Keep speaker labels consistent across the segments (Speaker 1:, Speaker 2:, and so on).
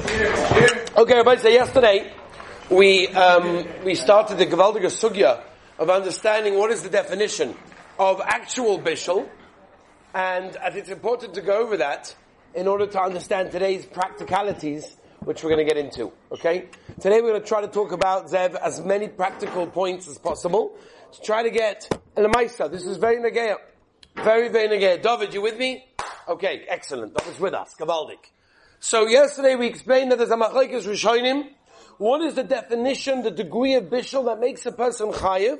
Speaker 1: Okay, everybody, so yesterday we, um, we started the Gavaldiga Sugya of understanding what is the definition of actual Bishul, and it's important to go over that in order to understand today's practicalities, which we're going to get into. Okay? Today we're going to try to talk about Zev as many practical points as possible to try to get Elamaisa. This is very Nagaya. Very, very Nagaya. David, you with me? Okay, excellent. David's with us. Gavaldik. So yesterday we explained that there's a machlekes rishonim. What is the definition, the degree of bishul that makes a person chayiv?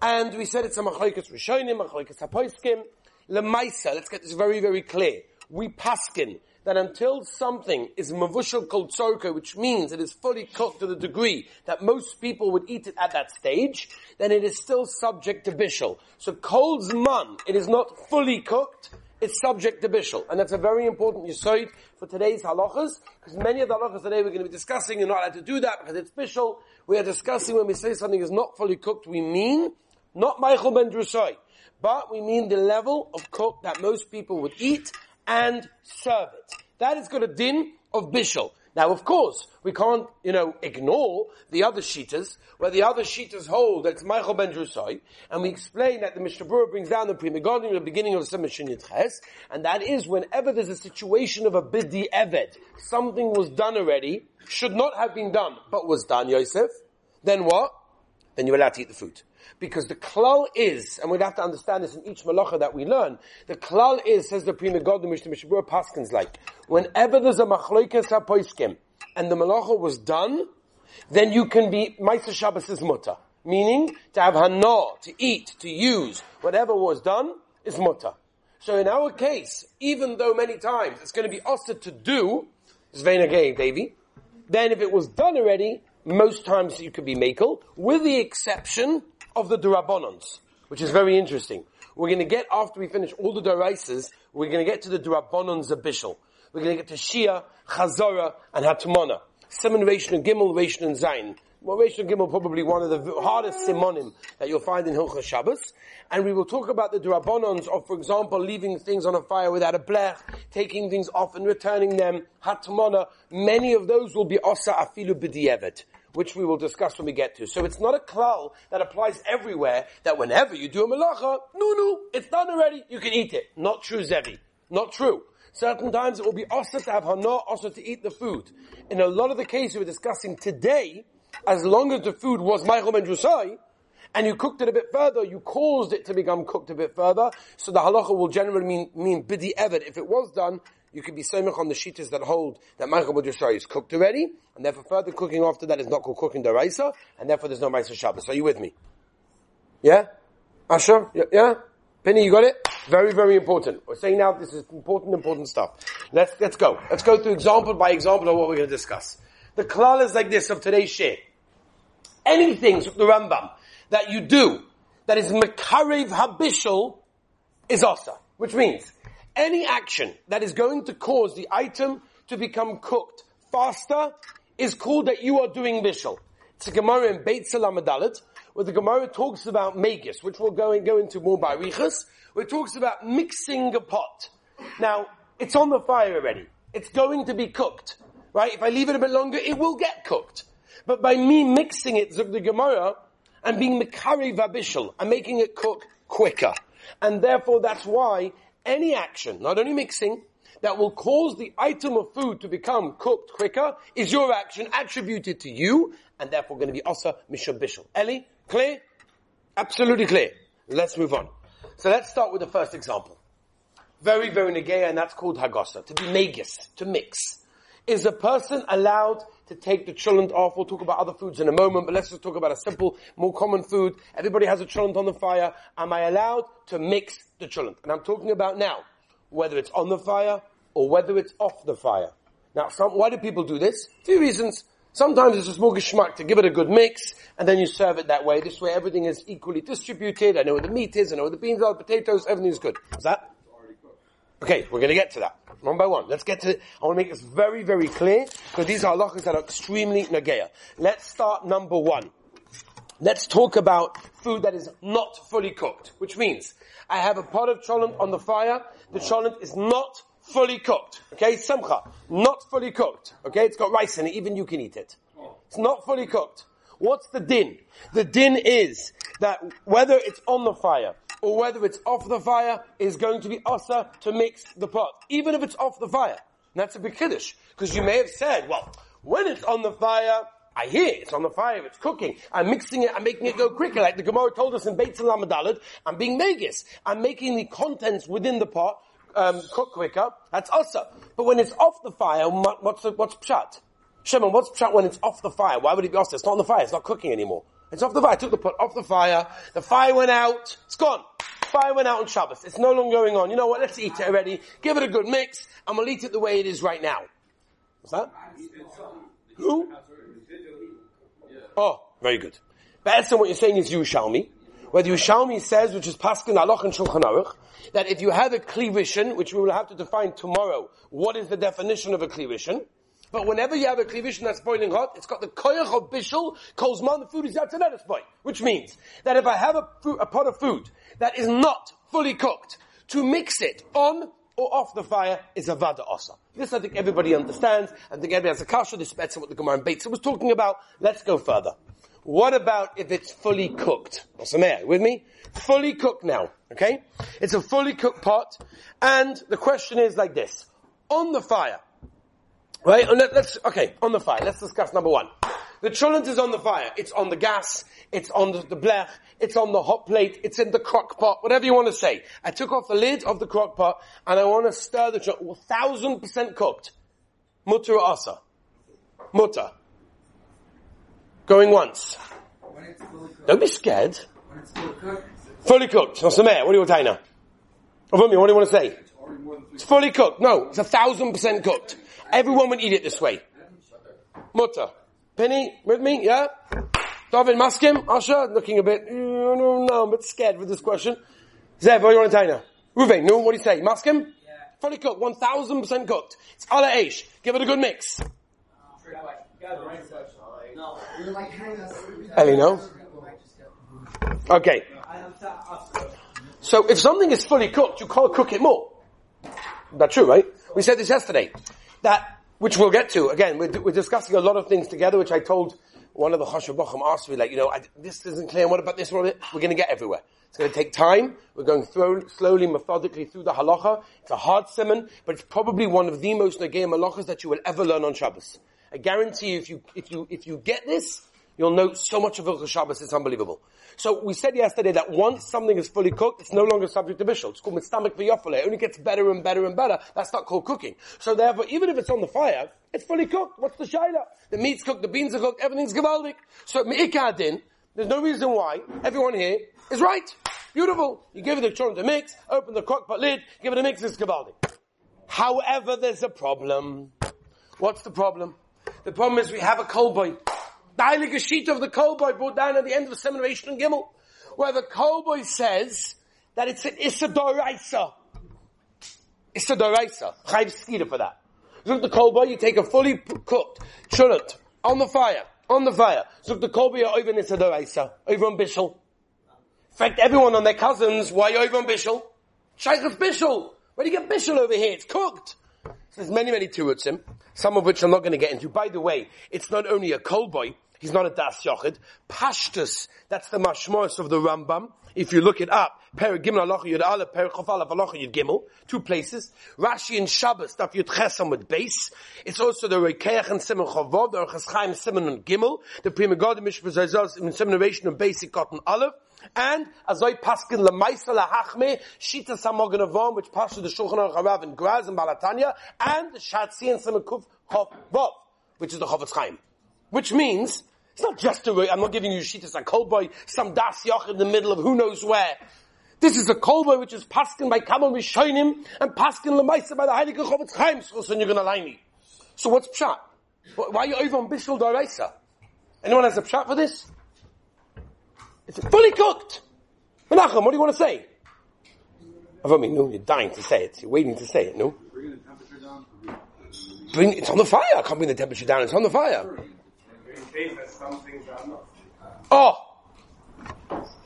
Speaker 1: And we said it's a machlekes rishonim, machlekes hapoiskim. Lemaisa, let's get this very, very clear. We paskin that until something is mavushal kol tzorka, which means it is fully cooked to the degree that most people would eat it at that stage, then it is still subject to bishul. So kol zman, it is not fully cooked, it's subject to bishul. And that's a very important yisoid for today's halachas, because many of the halachas today we're going to be discussing, you're not allowed to do that because it's bishul. We are discussing when we say something is not fully cooked, we mean not Ma'achal ben Drusai, but we mean the level of cook that most people would eat and serve it. That is got a din of bishul. Now, of course, we can't, you know, ignore the other sheeters, where the other sheeters hold that it's Ma'achal ben Drusai, and we explain that the Mishnah Berurah brings down the Pri Megadim at the beginning of the Semishin Ches, and that is whenever there's a situation of a bidi eved, something was done already, should not have been done, but was done, Yosef, then what? Then you're allowed to eat the food. Because the klal is, and we'd have to understand this in each malacha that we learn, the klal is, says the Prima God, the Mishnah Mishabur Paskins like, whenever there's a machloikas hapoiskim, and the malacha was done, then you can be, Maisa Shabbos is mutter. Meaning, to have hana, to eat, to use, whatever was done, is mutter. So in our case, even though many times it's going to be also to do, Zvena Gay, Davy, then if it was done already, most times you could be makel, with the exception of the Durabonons, which is very interesting. We're going to get, after we finish all the Daraisas, we're going to get to the Durabonons of Bishul. We're going to get to Shia, Chazora, and Hatmona. Seven Rishon and Gimel, Rishon and Zayin. Well, and Gimel probably one of the hardest simonim that you'll find in Hilchah Shabbos. And we will talk about the Durabonons of, for example, leaving things on a fire without a blech, taking things off and returning them, Hatmona. Many of those will be Osa Afilu B'di'evet which we will discuss when we get to. So it's not a klal that applies everywhere, that whenever you do a malacha, no, no, it's done already, you can eat it. Not true, Zevi. Not true. Certain times it will be also to have hana, also to eat the food. In a lot of the cases we're discussing today, as long as the food was Ma'achal ben Drusai, and you cooked it a bit further, you caused it to become cooked a bit further, so the halacha will generally mean, mean bidi evet. If it was done, you can be samech on the sheetas that hold that Ma'achal ben Drusai is cooked already, and therefore further cooking after that is not called cooking deraisa, and therefore there's no Maisa Shabbos. Are you with me? Yeah? Asher? Yeah? Penny, you got it? Very, very important. We're saying now this is important, important stuff. Let's, let's go. Let's go through example by example of what we're going to discuss. The klal is like this of today's share. Anything, the Rambam, that you do that is makarev habishal is asa. Which means, any action that is going to cause the item to become cooked faster is called that you are doing bishul. It's a Gemara in Beit Salam where the Gemara talks about megis, which we'll go, and go into more by Riches, where it talks about mixing a pot. Now, it's on the fire already. It's going to be cooked. Right? If I leave it a bit longer, it will get cooked. But by me mixing it, the Gemara, and being Mikari Vabishal, I'm making it cook quicker. And therefore that's why any action, not only mixing, that will cause the item of food to become cooked quicker is your action attributed to you, and therefore going to be Asa Mishab Bishal. Ellie, clear? Absolutely clear. Let's move on. So let's start with the first example. Very, very negaya, and that's called Hagasa, to be megis, to mix. Is a person allowed to take the chulent off? We'll talk about other foods in a moment, but let's just talk about a simple, more common food. Everybody has a chulent on the fire. Am I allowed to mix the chulent? And I'm talking about now, whether it's on the fire or whether it's off the fire. Now, some, why do people do this? A few reasons. Sometimes it's a geschmack to give it a good mix, and then you serve it that way. This way everything is equally distributed. I know where the meat is, I know where the beans are, the potatoes, everything is good. Is that? Okay, we're going to get to that. One by one. Let's get to, I want to make this very, very clear, because these are halachas that are extremely nageya. Let's start number one. Let's talk about food that is not fully cooked, which means I have a pot of cholent on the fire. The cholent is not fully cooked. Okay, samcha, not fully cooked. Okay, it's got rice in it. Even you can eat it. It's not fully cooked. What's the din? The din is that whether it's on the fire or whether it's off the fire is going to be asa to mix the pot, even if it's off the fire. And that's a big kiddush because you may have said, well, when it's on the fire, I hear it's on the fire, it's cooking. I'm mixing it, I'm making it go quicker, like the Gemara told us in Beit Lamadalad. I'm being megis. I'm making the contents within the pot um, cook quicker. That's asa. But when it's off the fire, what's what's pshat? Shimon, what's pshat when it's off the fire? Why would it be asa? It's not on the fire. It's not cooking anymore. It's off the fire. I took the pot off the fire. The fire went out. It's gone. Fire went out on Shabbos. It's no longer going on. You know what? Let's eat it already. Give it a good mix, and we'll eat it the way it is right now. What's that? Who? Oh, very good. But what you're saying is Yerushalmi. Whether Yerushalmi says, which is Paskin Aloch and Shulchan Aruch, that if you have a cleavation, which we will have to define tomorrow, what is the definition of a cleavation? But whenever you have a cleavation that's boiling hot, it's got the koyach of bishul, man, the food is yatzanetis boy. Which means that if I have a, a pot of food that is not fully cooked, to mix it on or off the fire is a vada osa. This I think everybody understands. I think everybody has a kasha. This is what the Gemara in Beitza was talking about. Let's go further. What about if it's fully cooked? With me? Fully cooked now. Okay? It's a fully cooked pot. And the question is like this. On the fire. Right? Let's, okay, on the fire. Let's discuss number one. The cholent is on the fire. It's on the gas. It's on the, the blech. It's on the hot plate. It's in the crock pot. Whatever you want to say. I took off the lid of the crock pot and I want to stir the cholent. Thousand percent cooked. Mutter asa. Mutter. Going once. Don't be scared. Fully cooked. What's the mayor? What do you want to now? What do you want to say? It's fully cooked. No, it's a thousand percent cooked. Everyone would eat it this way. Mutter. Penny, with me? Yeah? David Maskim? Oh, Asha? Looking a bit, no, no, I'm a bit scared with this question. Zev, what do you want to tell now? Ruven, no, what do you say? Maskim? Yeah. Fully cooked, 1000% cooked. It's ala aish. Give it a good mix. Ellie, no? Okay. So if something is fully cooked, you can't cook it more. That's true, right? We said this yesterday. That which we'll get to. Again, we're, we're discussing a lot of things together, which I told one of the Chashabachim asked me, like, you know, I, this isn't clear, what about this, about We're going to get everywhere. It's going to take time. We're going through, slowly, methodically through the halacha. It's a hard simon, but it's probably one of the most nagayim halachas that you will ever learn on Shabbos. I guarantee you, if you, if you, if you get this, you'll know so much of Hilchah Shabbos, it's unbelievable. So we said yesterday that once something is fully cooked, it's no longer subject to bishul. It's called mitztamik v'yofale. It only gets better and better and better. That's not called cooking. So therefore, even if it's on the fire, it's fully cooked. What's the shaila? The meat's cooked, the beans are cooked, everything's gavaldik. So me'ikadin, there's no reason why everyone here is right. Beautiful. You give it a chance to mix, open the crockpot lid, give it a mix, it's gavaldik. However, there's a problem. What's the problem? The problem is we have a Kolboy. The Heilige sheet of the Kolboy brought down at the end of the semination in Gimel, where the Kolboy says that it's an Issa Doraisa. Chayv Skita for that. Look the Kolboy, you take a fully cooked chulent on the fire, on the fire. Look the Kolboy over in Issa Doraisa, over on Bishel. In fact, everyone on their cousins, why over on Bishel? Shaykh's Bishel. Where do you get Bishel over here? It's cooked. So There's many, many terutzim, some of which I'm not going to get into. By the way, it's not only a kolboy, He's not a Das Yochid. Pashtus, that's the mashmos of the Rambam. If you look it up, Per Gimel Alocha Yud Aleph, Per Chof Alocha Yud Gimel, two places. Rashi and Shabbos, Daf Yud Chesam with base. It's also the Rokeach and Simon Chavod, the Orchas Chaim Simon and Gimel, the Prima God Mishpah Zayzos in Semination of Basic Cotton Aleph, and Azoy Paskin Lemaisa Lahachme, Shita Samogan Avon, which passes the Shulchan Aruch Harav in Graz and Balatanya, and the Shatzi and Simon Kuf Chav Vov, which is the Chofetz Chaim. Which means, it's not just a, I'm not giving you shittas a kolboy, some das yoch in the middle of who knows where. This is a kolboy which is paskin by Kamon Rishonim and paskin lemaisa by the Heilige Chofetz Chaim, so you're gonna lie me. So what's pshat? Why are you over on Bishul Daraisa? Anyone has a pshat for this? It's fully cooked. Menachem, what do you want to say? I mean, no, you're dying to say it. You're waiting to say it, no? Bring, it's on the fire. I can't bring the temperature down. It's on the fire not. Oh!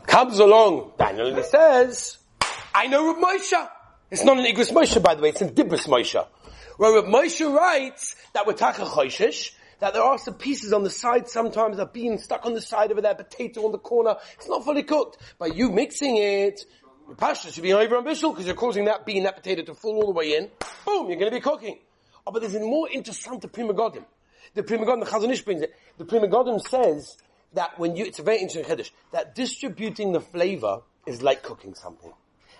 Speaker 1: Comes along, Daniel, says, I know Rav Moshe. It's not an Igros Moshe, by the way, it's in Dibros Moshe. Where Moshe writes that we're Choshish, that there are some pieces on the side sometimes, a bean stuck on the side over there, potato on the corner. It's not fully cooked. By you mixing it, your pasta should be over ambitious because you're causing that bean, that potato to fall all the way in. Boom, you're going to be cooking. Oh, but there's a more interesting Pri Megadim. The Pri Megadim, the Chazon Ish brings it. The Pri Megadim says that when you, it's a very interesting Chiddush, that distributing the flavor is like cooking something.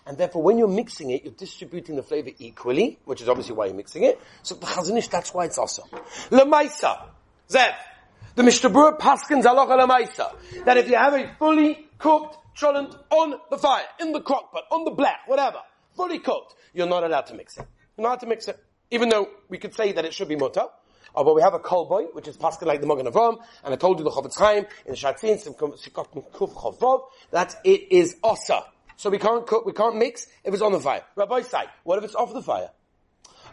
Speaker 1: And therefore, when you're mixing it, you're distributing the flavor equally, which is obviously why you're mixing it. So the Chazon Ish, that's why it's awesome. Lemaisa, Zev, the Mishnah Berurah Paskins Halacha Lemaisa, that if you have a fully cooked cholent on the fire, in the crock pot, on the black, whatever, fully cooked, you're not allowed to mix it. You're not allowed to mix it. Even though we could say that it should be mutter, but we have a kol boy, which is Pascal like the Magen Avram, and I told you the Chofetz Chaim in the Shatzin, that it is osa. So we can't cook, we can't mix if it's on the fire. Rabbi say, what if it's off the fire?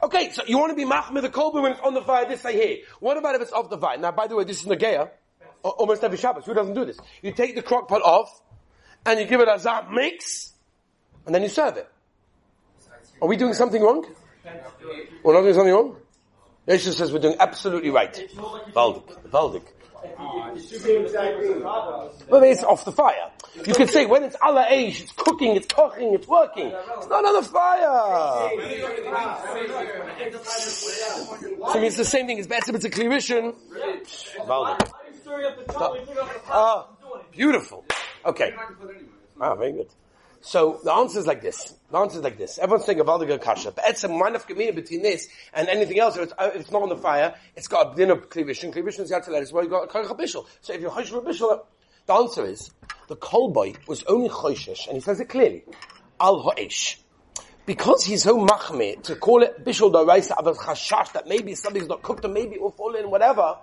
Speaker 1: Okay, so you want to be machmir the kolbe when it's on the fire, this I hear. What about if it's off the fire? Now, by the way, this is Nageya, almost every Shabbos. Who doesn't do this? You take the crock pot off, and you give it a zap mix, and then you serve it. Are we doing something wrong? We're not doing something wrong? Yeshua says we're doing absolutely right. Valdik. Valdik. Well, it's off the fire. You could say when it's ala age, it's cooking, it's cooking, it's working. It's not on the fire. So it's the same thing. It's better, if it's a clearation. Ah, beautiful. Okay. Ah, very good. So the answer is like this. The answer is like this. Everyone's saying about the kasha. But it's a mind of community between this and anything else. If it's, uh, if it's, not on the fire, it's got a din of cleavation. Cleavation is yatzal It's where you got a karach bishul. So if you're chosh bishul, the answer is the kolboy was only choshesh, and he says it clearly. Al ha'esh. Because he's so machme to call it bishul daraisa of a chashash that maybe something's not cooked or maybe it will fall in, whatever,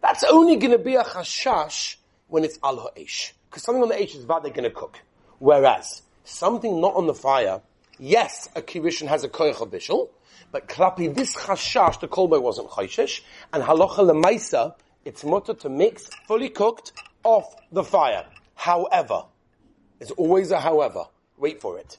Speaker 1: that's only going to be a chashash when it's al ha'esh. Because something on the H is bad, they're going to cook. Whereas, something not on the fire, yes, a kirishin has a koyach of bishul, but klapi this chashash, the kolboy wasn't chayshish, and halacha lemaisa, it's mutter to mix fully cooked off the fire. However, there's always a however. Wait for it.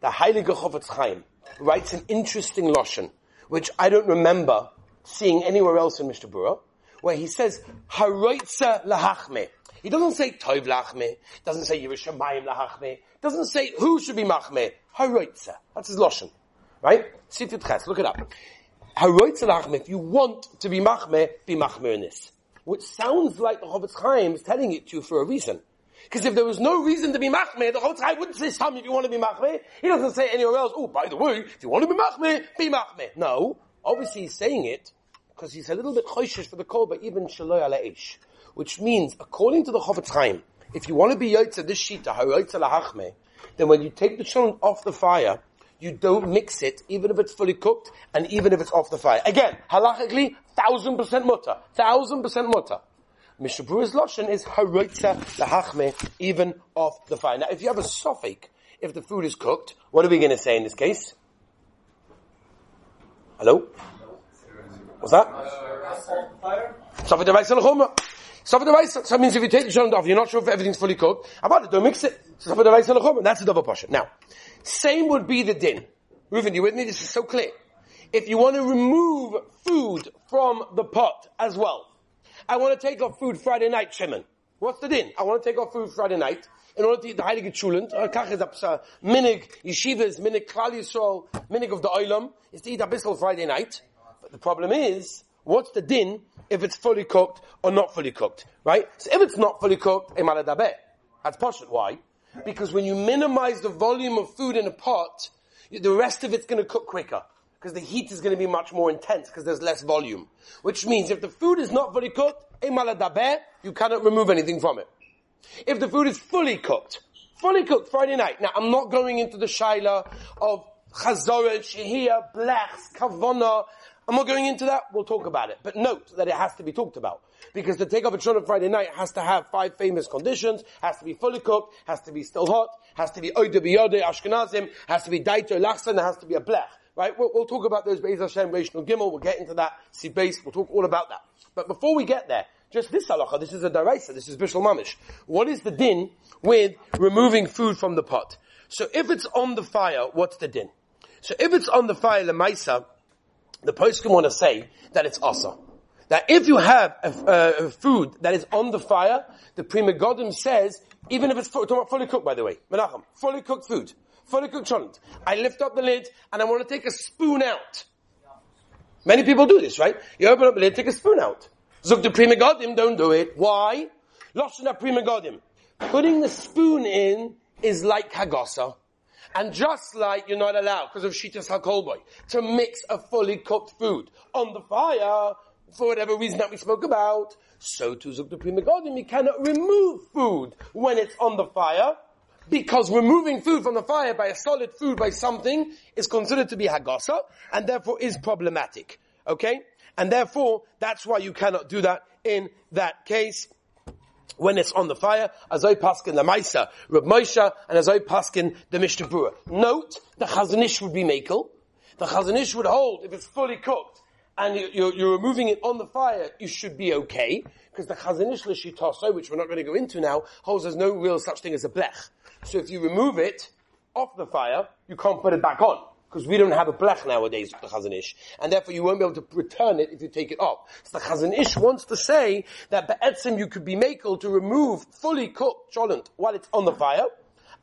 Speaker 1: The Heilige Chofetz Chaim writes an interesting lashon, which I don't remember seeing anywhere else in Mishnah Berurah, where he says, haroitza lahachme. He doesn't say Tov Lachme, doesn't say Yerushalayim Lahachme, doesn't say who should be Machme, Haroitza. That's his Lashon. Right? Sifit Ches, look it up. Haroitza Lachme, if you want to be Machme, be Machme in this. Which sounds like the Chofetz Chaim is telling it to you for a reason. Because if there was no reason to be machme, the Chofetz Chaim wouldn't say some if you want to be machme. He doesn't say anywhere else, oh, by the way, if you want to be machme, be machme. No. Obviously he's saying it because he's a little bit choishish for the kol, but even shaloy ala ish which means, according to the Chofetz Chaim, if you want to be Yotze this shita, Haroitza lahachme, then when you take the shon off the fire, you don't mix it, even if it's fully cooked, and even if it's off the fire. Again, halachically, thousand percent mutter. Thousand percent mutter. Mishnah Berurah's Lashon is haroitza lahachme, even off the fire. Now, if you have a suffix, if the food is cooked, what are we going to say in this case? Hello? What's that? Suffix so that means if you take the shon off, you're not sure if everything's fully cooked. How about it, don't mix it. So that's a double portion. Now, same would be the din. Reuven, you with me? This is so clear. If you want to remove food from the pot as well, I want to take off food Friday night, Shimon. What's the din? I want to take off food Friday night in order to eat the Heilige Chulent. Uh, Kach is a minig yeshivas, minig klal Yisrael, minig of the oilam, is to eat abyssal Friday night. But the problem is, what's the din if it's fully cooked or not fully cooked, right? So if it's not fully cooked, that's poshut. Why? Because when you minimize the volume of food in a pot, the rest of it's going to cook quicker. Because the heat is going to be much more intense because there's less volume. Which means if the food is not fully cooked, you cannot remove anything from it. If the food is fully cooked, fully cooked Friday night. Now I'm not going into the shaila of chazoret, shehiyah, blechs, kavona, I'm not going into that. We'll talk about it. But note that it has to be talked about. Because to take up a on Friday night has to have five famous conditions, has to be fully cooked, has to be still hot, has to be oide biyode ashkenazim, has to be daito lachsan, there has to be a blech. Right? We'll, we'll talk about those Beis Hashem, Rishon Gimel, we'll get into that, see base, we'll talk all about that. But before we get there, just this halacha, this is a daraisa, this is bishul mamish. What is the din with removing food from the pot? So if it's on the fire, what's the din? So if it's on the fire, lemaisa, the poskim want to say that it's asa. That if you have a, a, food that is on the fire, the Pri Megadim says, even if it's fully cooked, by the way, Menachem, fully cooked food, fully cooked cholent, I lift up the lid and I want to take a spoon out. Many people do this, right? You open up the lid, take a spoon out. Zuk the Pri Megadim, don't do it. Why? Loshna Pri Megadim. Putting the spoon in is like Hagasa. And just like you're not allowed, because of Shitas HaKolboy, to mix a fully cooked food on the fire, for whatever reason that we spoke about, so too Zuk the Pri Megadim, you cannot remove food when it's on the fire, because removing food from the fire by a solid food by something is considered to be Hagasa, and therefore is problematic. Okay? And therefore, that's why you cannot do that in that case when it's on the fire, Azoi Paskin Lamaisa, Rab Moshe, and Azoi Paskin the Mishnah Berurah. Note, the Chazon Ish would be Makel. The Chazon Ish would hold, if it's fully cooked, and you're, you're removing it on the fire, you should be okay, because the Chazon Ish Lishitaso, which we're not going to go into now, holds there's no real such thing as a blech. So if you remove it off the fire, you can't put it back on because we don't have a blech nowadays with the Chazon Ish, and therefore you won't be able to return it if you take it off. So the Chazon Ish wants to say that be'etzim you could be makel to remove fully cooked cholent while it's on the fire.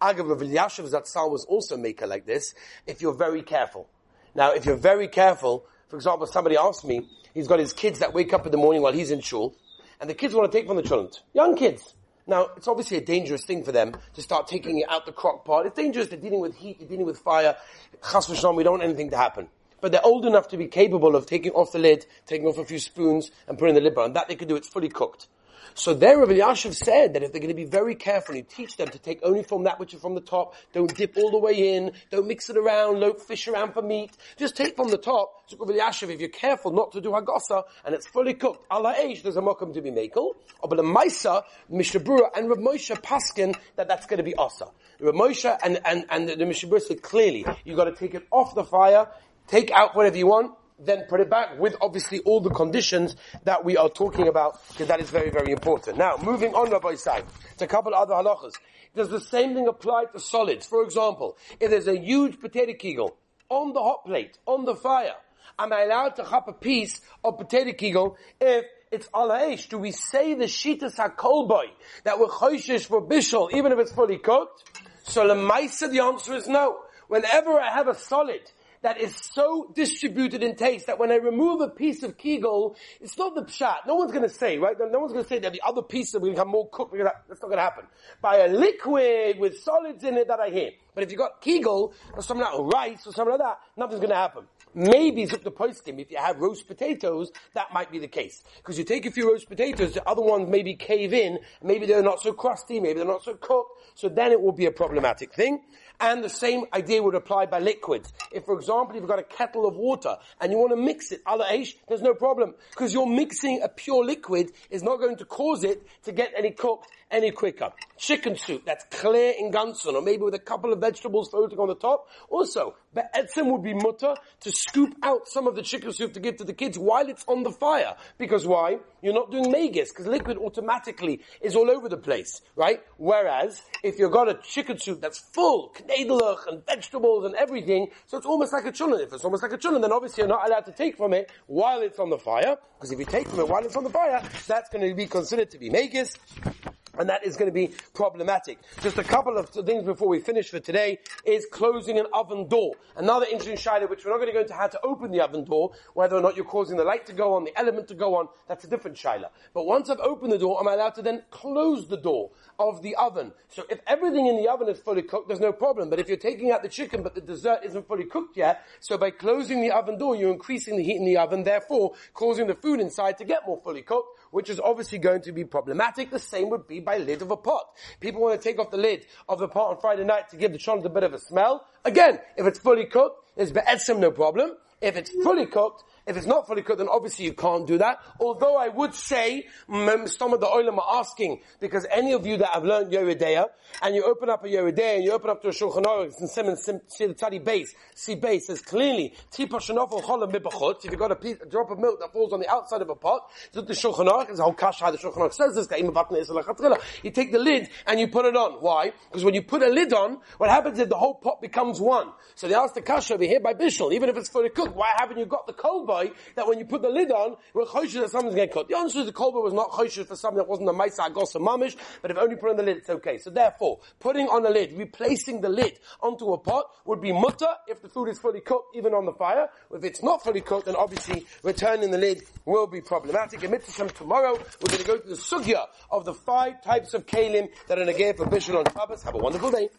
Speaker 1: Agav of Elyashiv Zatzal was also maker like this, if you're very careful. Now, if you're very careful, for example, somebody asked me, he's got his kids that wake up in the morning while he's in shul, and the kids want to take from the cholent. Young kids. Now, it's obviously a dangerous thing for them to start taking it out the crock pot. It's dangerous. They're dealing with heat. They're dealing with fire. Chas v'shalom, we don't want anything to happen. But they're old enough to be capable of taking off the lid, taking off a few spoons, and putting the lid on. That they could do. It's fully cooked. So there Rav Elyashiv said that if they're going to be very careful, you teach them to take only from that which is from the top, don't dip all the way in, don't mix it around, don't fish around for meat, just take from the top. So Rav Elyashiv, if you're careful not to do hagasa, and it's fully cooked, Allah age, there's a mokum to be makel, or but a maisa, Mishnah Berurah, and Rav Moshe Paskin, that that's going to be asa. Rav Moshe and, and, and the Mishnah Berurah said clearly, you've got to take it off the fire, take out whatever you want, then put it back with obviously all the conditions that we are talking about, because that is very, very important. Now, moving on, Rabbi Sai, to a couple other halachas. Does the same thing apply to solids? For example, if there's a huge potato kegel on the hot plate, on the fire, am I allowed to chop a piece of potato kegel if it's alaish? Do we say the shitas hakolboy that we're choishish for bishul, even if it's fully cooked? So the the answer is no. Whenever I have a solid that is so distributed in taste that when I remove a piece of kegel, it's not the pshat. No one's going to say, right? No one's going to say that the other pieces will become more cooked. That's not going to happen. By a liquid with solids in it that I hear. But if you got kegel or something like rice or something like that, nothing's going to happen. Maybe zip the poskim, if you have roast potatoes, that might be the case. Because you take a few roast potatoes, the other ones maybe cave in, maybe they're not so crusty, maybe they're not so cooked, so then it will be a problematic thing. And the same idea would apply by liquids. If, for example, you've got a kettle of water and you want to mix it, ala aish, there's no problem. Because you're mixing a pure liquid is not going to cause it to get any cooked any quicker. Chicken soup that's clear in Gunson, or maybe with a couple of vegetables floating on the top. Also, Be'etzim would be mutter to scoop out some of the chicken soup to give to the kids while it's on the fire. Because why? You're not doing megis, because liquid automatically is all over the place, right? Whereas, if you've got a chicken soup that's full, knedelach and vegetables and everything, so it's almost like a chulin. If it's almost like a chulin, then obviously you're not allowed to take from it while it's on the fire, because if you take from it while it's on the fire, that's going to be considered to be megis and that is going to be problematic. Just a couple of things before we finish for today is closing an oven door. Another interesting shaila, which we're not going to go into how to open the oven door, whether or not you're causing the light to go on, the element to go on, that's a different shaila. But once I've opened the door, am I allowed to then close the door of the oven? So if everything in the oven is fully cooked, there's no problem. But if you're taking out the chicken, but the dessert isn't fully cooked yet, so by closing the oven door, you're increasing the heat in the oven, therefore causing the food inside to get more fully cooked, which is obviously going to be problematic. The same would be by lid of a pot. People want to take off the lid of the pot on Friday night to give the cholent a bit of a smell. Again, if it's fully cooked, there's be'etzim no problem. If it's fully cooked, If it's not fully cooked, then obviously you can't do that. Although I would say, mm, some of the oilam are asking, because any of you that have learned Yoreh De'ah, and you open up a Yoreh De'ah, and you open up to a Shulchan Aruch, and Simon, the study base, see base, says clearly, Tipa Shanofel Cholam Mibachot, if you've got a, piece, a drop of milk that falls on the outside of a pot, so the Shulchan Aruch, a whole kasha, the Shulchan Aruch says this, you take the lid, and you put it on. Why? Because when you put a lid on, what happens is the whole pot becomes one. So they ask the kasha over here by Bishul, even if it's fully cooked, why haven't you got the cold that when you put the lid on, we're choshesh that something's getting cooked? The answer is the cold was not choshesh for something that wasn't a maisa agosa mamish, but if only put on the lid, it's okay. So therefore, putting on a lid, replacing the lid onto a pot would be mutter if the food is fully cooked, even on the fire. If it's not fully cooked, then obviously returning the lid will be problematic. In Mitzvah tomorrow, we're going to go to the sugya of the five types of kalim that are negay for Bishul on Shabbos. Have a wonderful day.